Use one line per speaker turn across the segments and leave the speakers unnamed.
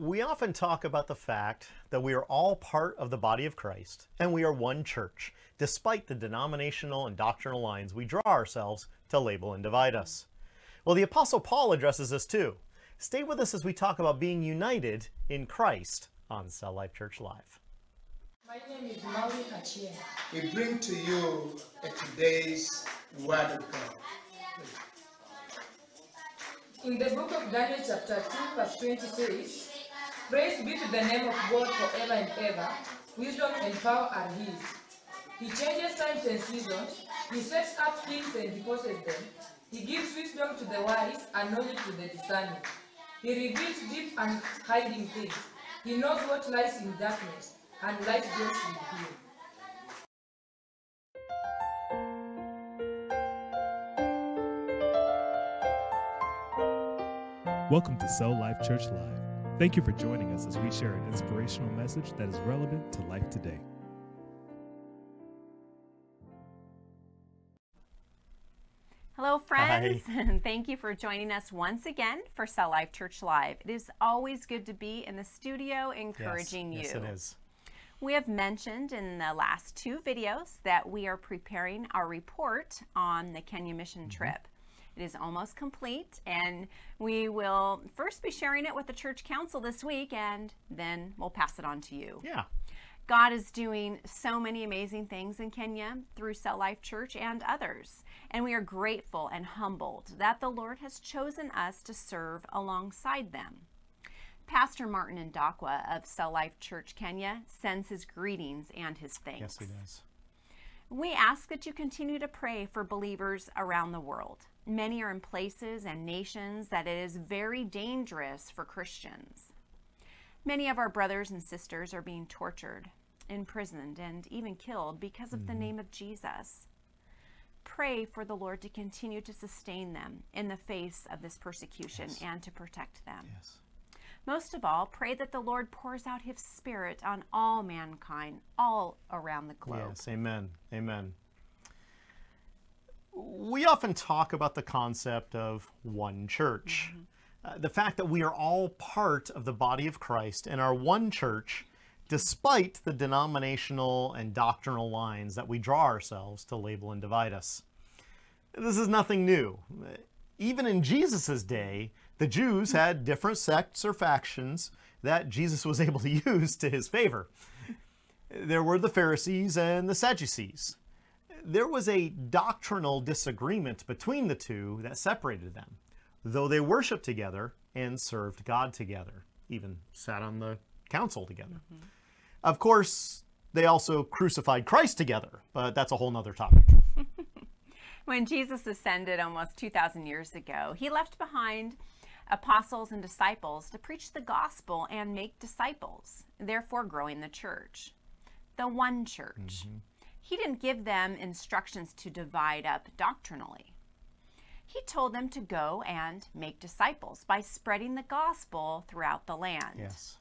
We often talk about the fact that we are all part of the body of Christ and we are one church, despite the denominational and doctrinal lines we draw ourselves to label and divide us. Well, the Apostle Paul addresses this too. Stay with us as we talk about being united in Christ on Cell Life Church Live.
My name is Maureen Achie.
We bring to you a today's Word of God.
In the book of Daniel, chapter 2, verse 20 says, Praise be to the name of God forever and ever. Wisdom and power are His. He changes times and seasons. He sets up kings and deposes them. He gives wisdom to the wise and knowledge to the discerning. He reveals deep and hiding things. He knows what lies in darkness, and light dwells with Him.
Welcome to Cell Life Church Live. Thank you for joining us as we share an inspirational message that is relevant to life today.
Hello, friends, and thank you for joining us once again for Cell Life Church Live. It is always good to be in the studio encouraging
yes,
you.
Yes, it is.
We have mentioned in the last two videos that we are preparing our report on the Kenya mission
Mm-hmm.
trip. It is almost complete, and we will first be sharing it with the church council this week, and then we'll pass it on to you.
Yeah.
God is doing so many amazing things in Kenya through Cell Life Church and others. And we are grateful and humbled that the Lord has chosen us to serve alongside them. Pastor Martin Ndakwa of Cell Life Church Kenya sends his greetings and his thanks.
Yes, he does.
We ask that you continue to pray for believers around the world. Many are in places and nations that it is very dangerous for Christians. Many of our brothers and sisters are being tortured, imprisoned, and even killed because of the mm-hmm. name of Jesus. Pray for the Lord to continue to sustain them in the face of this persecution and to protect them.
Yes.
Most of all, pray that the Lord pours out his Spirit on all mankind, all around the globe.
Yes, amen. Amen. We often talk about the concept of one church. Uh, the fact that we are all part of the body of Christ and are one church despite the denominational and doctrinal lines that we draw ourselves to label and divide us. This is nothing new. Even in Jesus' day, the Jews had different sects or factions that Jesus was able to use to his favor. There were the Pharisees and the Sadducees. There was a doctrinal disagreement between the two that separated them, though they worshiped together and served God together, even sat on the council together. Mm-hmm. Of course, they also crucified Christ together, but that's a whole nother topic.
When Jesus ascended almost 2,000 years ago, he left behind apostles and disciples to preach the gospel and make disciples, therefore growing the church. The one church. Mm-hmm. He didn't give them instructions to divide up doctrinally. He told them to go and make disciples by spreading the gospel throughout the land
Yes.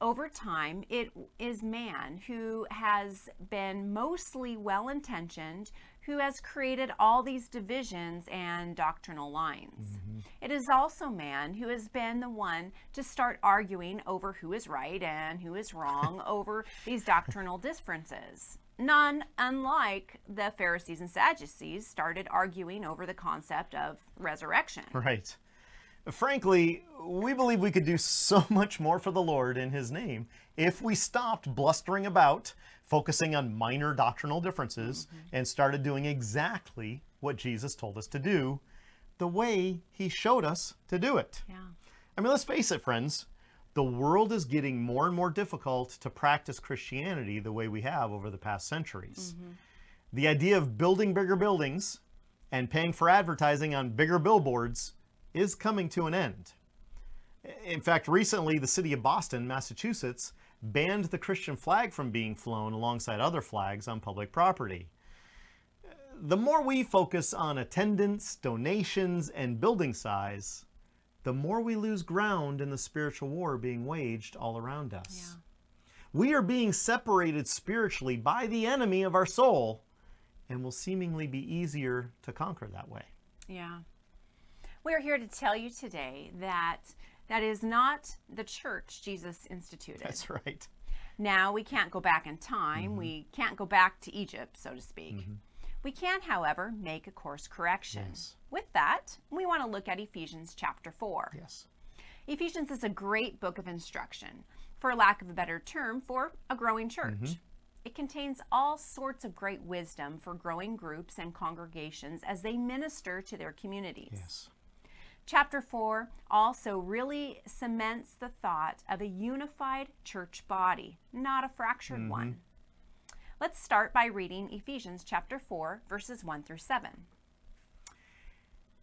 over time, it is man who has been mostly well intentioned, who has created all these divisions and doctrinal lines. Mm-hmm. It is also man who has been the one to start arguing over who is right and who is wrong over these doctrinal differences. None unlike the Pharisees and Sadducees started arguing over the concept of resurrection.
Right. Frankly, we believe we could do so much more for the Lord in His name if we stopped blustering about, focusing on minor doctrinal differences, mm-hmm. and started doing exactly what Jesus told us to do, the way He showed us to do it.
Yeah.
I mean, let's face it, friends. The world is getting more and more difficult to practice Christianity the way we have over the past centuries. Mm-hmm. The idea of building bigger buildings and paying for advertising on bigger billboards is coming to an end. In fact, recently the city of Boston, Massachusetts, banned the Christian flag from being flown alongside other flags on public property. The more we focus on attendance, donations, and building size, the more we lose ground in the spiritual war being waged all around us. We are being separated spiritually by the enemy of our soul and will seemingly be easier to conquer that way.
Yeah. We're here to tell you today that That is not the church Jesus instituted.
That's right.
Now, we can't go back in time. Mm-hmm. We can't go back to Egypt, so to speak. Mm-hmm. We can, however, make a course correction.
Yes.
With that, we want to look at Ephesians chapter 4.
Yes.
Ephesians is a great book of instruction, for lack of a better term, for a growing church. Mm-hmm. It contains all sorts of great wisdom for growing groups and congregations as they minister to their communities.
Yes.
Chapter 4 also really cements the thought of a unified church body, not a fractured mm-hmm. one. Let's start by reading Ephesians chapter 4, verses 1 through 7.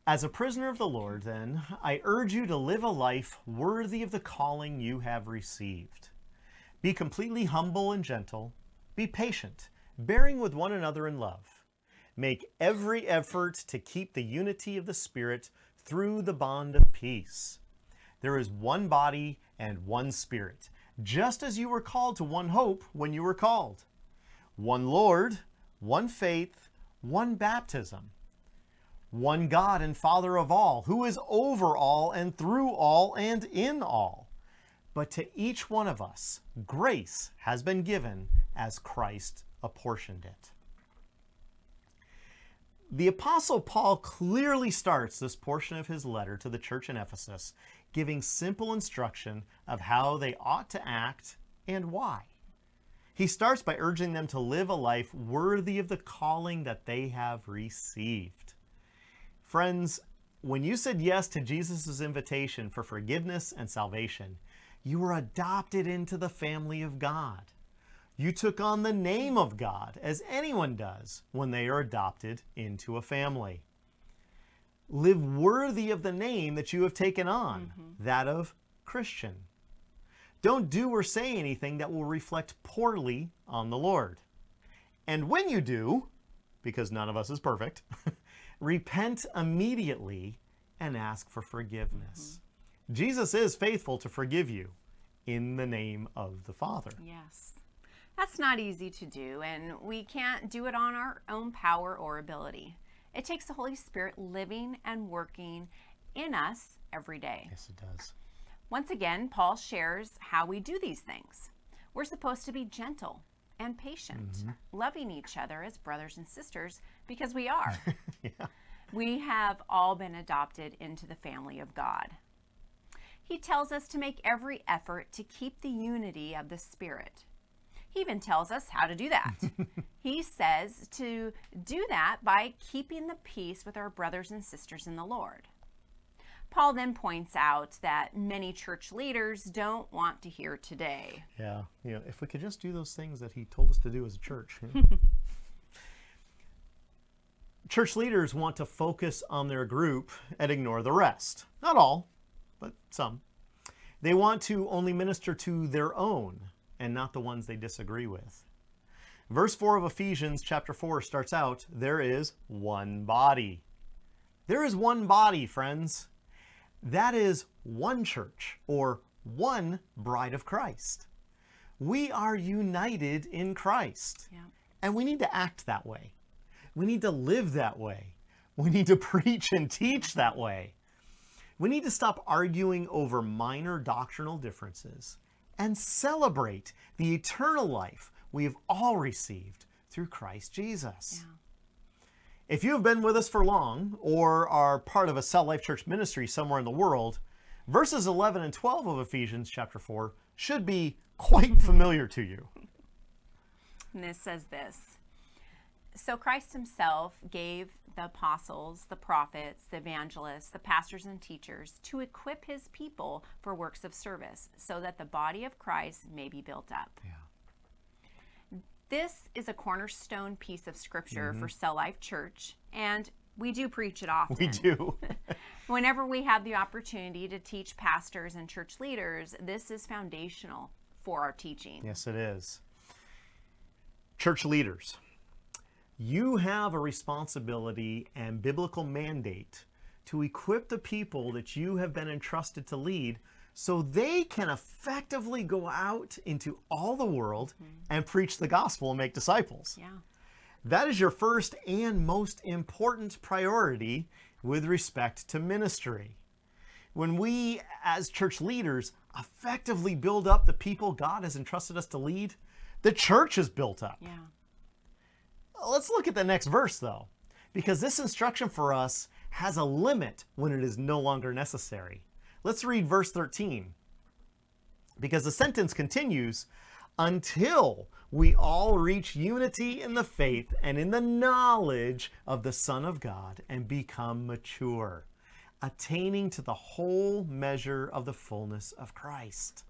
As a prisoner of the Lord, then, I urge you to live a life worthy of the calling you have received. Be completely humble and gentle. Be patient, bearing with one another in love. Make every effort to keep the unity of the Spirit through the bond of peace. There is one body and one Spirit, just as you were called to one hope when you were called. One Lord, one faith, one baptism one God and Father of all, who is over all and through all and in all. But to each one of us, grace has been given as Christ apportioned it. The Apostle Paul clearly starts this portion of his letter to the church in Ephesus, giving simple instruction of how they ought to act and why. He starts by urging them to live a life worthy of the calling that they have received. Friends, when you said yes to Jesus' invitation for forgiveness and salvation, you were adopted into the family of God. You took on the name of God, as anyone does when they are adopted into a family. Live worthy of the name that you have taken on, mm-hmm. that of Christian. Don't do or say anything that will reflect poorly on the Lord. And when you do, because none of us is perfect, repent immediately and ask for forgiveness. Jesus is faithful to forgive you in the name of the Father.
Yes. That's not easy to do, and we can't do it on our own power or ability. It takes the Holy Spirit living and working in us every day.
Yes, it does.
Once again, Paul shares how we do these things. We're supposed to be gentle and patient, mm-hmm. loving each other as brothers and sisters because we are.
Yeah.
We have all been adopted into the family of God. He tells us to make every effort to keep the unity of the Spirit. He even tells us how to do that. he says to do that by keeping the peace with our brothers and sisters in the Lord. Paul then points out that many church leaders don't want to hear today.
Yeah. You know, if we could just do those things that he told us to do as a church. you know. church leaders want to focus on their group and ignore the rest. Not all, but some. They want to only minister to their own and not the ones they disagree with. Verse 4 of Ephesians chapter 4 starts out there is one body. There is one body, friends. That is one church or one bride of Christ. We are united in Christ.
Yeah.
And we need to act that way. We need to live that way. We need to preach and teach that way. We need to stop arguing over minor doctrinal differences and celebrate the eternal life we have all received through Christ Jesus. If you have been with us for long or are part of a Cell Life Church ministry somewhere in the world, verses 11 and 12 of Ephesians chapter 4 should be quite familiar to you.
And this says this So Christ himself gave the apostles, the prophets, the evangelists, the pastors, and teachers to equip his people for works of service so that the body of Christ may be built up. This is a cornerstone piece of scripture for mm-hmm. Cell Life Church, and we do preach it often.
We do.
Whenever we have the opportunity to teach pastors and church leaders, this is foundational for our teaching.
Yes, it is. Church leaders, you have a responsibility and biblical mandate to equip the people that you have been entrusted to lead so they can effectively go out into all the world mm-hmm. and preach the gospel and make disciples.
Yeah.
That is your first and most important priority with respect to ministry. when we, as church leaders, effectively build up the people God has entrusted us to lead, the church is built up.
Yeah.
Let's look at the next verse, though, because this instruction for us has a limit when it is no longer necessary. Let's read verse 13, because the sentence continues until we all reach unity in the faith and in the knowledge of the Son of God and become mature, attaining to the whole measure of the fullness of Christ.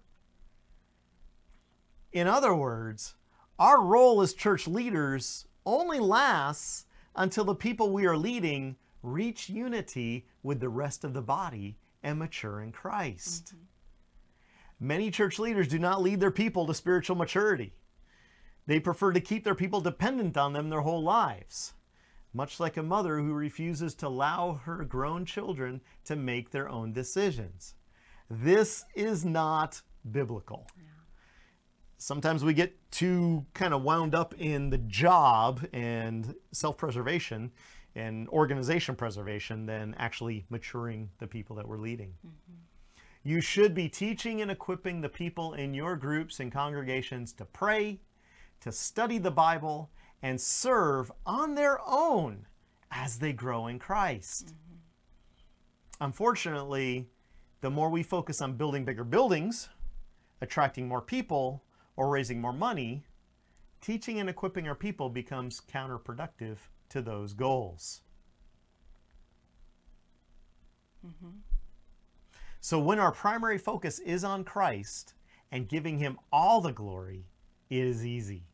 In other words, our role as church leaders only lasts until the people we are leading reach unity with the rest of the body and mature in Christ. Mm-hmm. Many church leaders do not lead their people to spiritual maturity. They prefer to keep their people dependent on them their whole lives, much like a mother who refuses to allow her grown children to make their own decisions. This is not biblical. Sometimes we get too kind of wound up in the job and self preservation and organization preservation than actually maturing the people that we're leading. Mm-hmm. You should be teaching and equipping the people in your groups and congregations to pray, to study the Bible, and serve on their own as they grow in Christ. Mm-hmm. Unfortunately, the more we focus on building bigger buildings, attracting more people, or raising more money, teaching and equipping our people becomes counterproductive to those goals. Mm-hmm. So, when our primary focus is on Christ and giving Him all the glory, it is easy.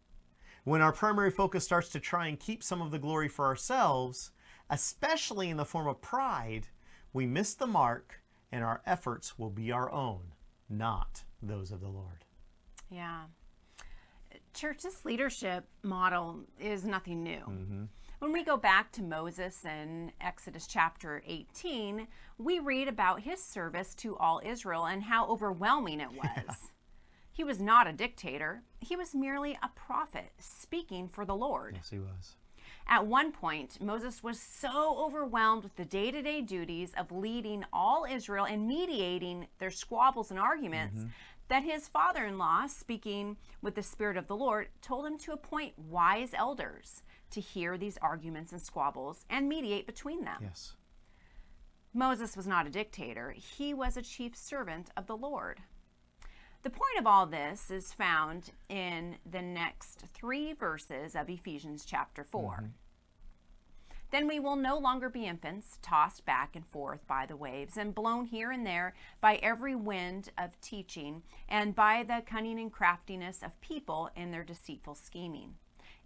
When our primary focus starts to try and keep some of the glory for ourselves, especially in the form of pride, we miss the mark and our efforts will be our own, not those of the Lord.
Yeah. Church's leadership model is nothing new. Mm-hmm. When we go back to Moses in Exodus chapter 18, we read about his service to all Israel and how overwhelming it was. He was not a dictator, he was merely a prophet speaking for the Lord.
Yes, he was.
At one point, Moses was so overwhelmed with the day to day duties of leading all Israel and mediating their squabbles and arguments mm-hmm. that his father in law, speaking with the Spirit of the Lord, told him to appoint wise elders to hear these arguments and squabbles and mediate between them.
Yes.
Moses was not a dictator, he was a chief servant of the Lord. The point of all this is found in the next three verses of Ephesians chapter 4. Mm-hmm. Then we will no longer be infants, tossed back and forth by the waves, and blown here and there by every wind of teaching, and by the cunning and craftiness of people in their deceitful scheming.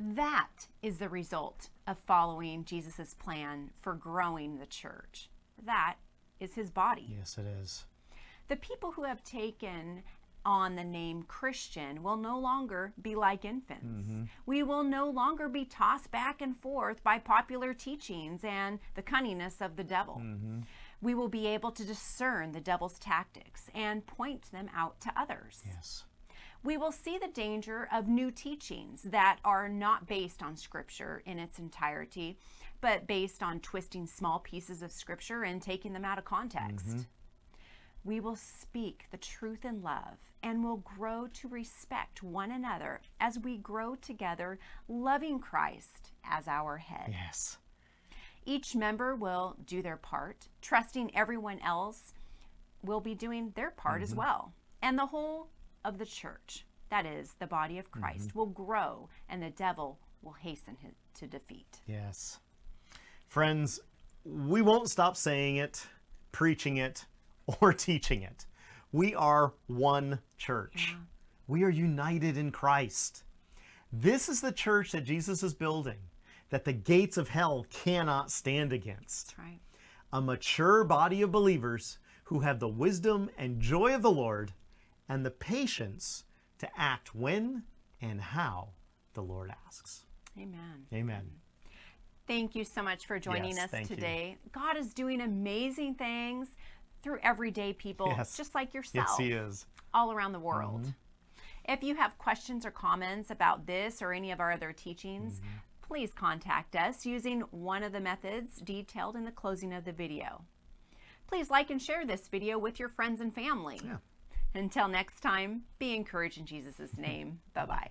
That is the result of following Jesus' plan for growing the church. That is his body.
Yes, it is.
The people who have taken on the name Christian will no longer be like infants. Mm-hmm. We will no longer be tossed back and forth by popular teachings and the cunningness of the devil. Mm-hmm. We will be able to discern the devil's tactics and point them out to others.
Yes.
We will see the danger of new teachings that are not based on Scripture in its entirety, but based on twisting small pieces of Scripture and taking them out of context. Mm-hmm. We will speak the truth in love and will grow to respect one another as we grow together, loving Christ as our head.
Yes.
Each member will do their part, trusting everyone else will be doing their part as mm-hmm. well. And the whole of the church, that is, the body of mm-hmm. Christ, will grow and the devil will hasten his, to defeat.
Yes. Friends, we won't stop saying it, preaching it, or teaching it. We are one church. We are united in Christ. This is the church that Jesus is building, that the gates of hell cannot stand against.
That's right.
A mature body of believers who have the wisdom and joy of the Lord and the patience to act when and how the Lord asks.
Amen.
Amen.
Thank you so much for joining
Yes,
us
thank you.
today. God is doing amazing things through everyday people,
Yes.
just like yourself,
Yes, He is.
all around the world. Mm-hmm. If you have questions or comments about this or any of our other teachings, mm-hmm. please contact us using one of the methods detailed in the closing of the video. Please like and share this video with your friends and family.
Yeah.
Until next time, be encouraged in Jesus' name. Bye bye.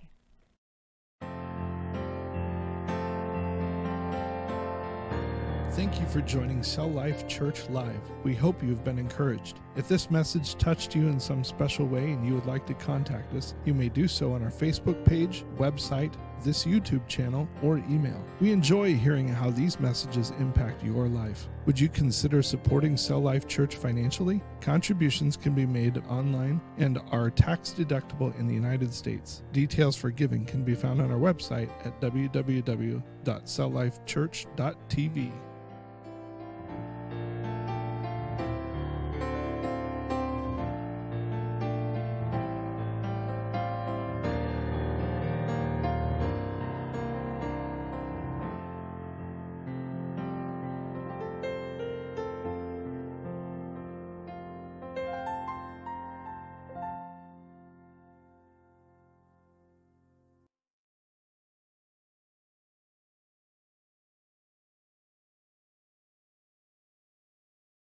Thank you for joining Cell Life Church Live. We hope you've been encouraged. If this message touched you in some special way and you would like to contact us, you may do so on our Facebook page, website, this YouTube channel, or email. We enjoy hearing how these messages impact your life. Would you consider supporting Cell Life Church financially? Contributions can be made online and are tax deductible in the United States. Details for giving can be found on our website at www.celllifechurch.tv.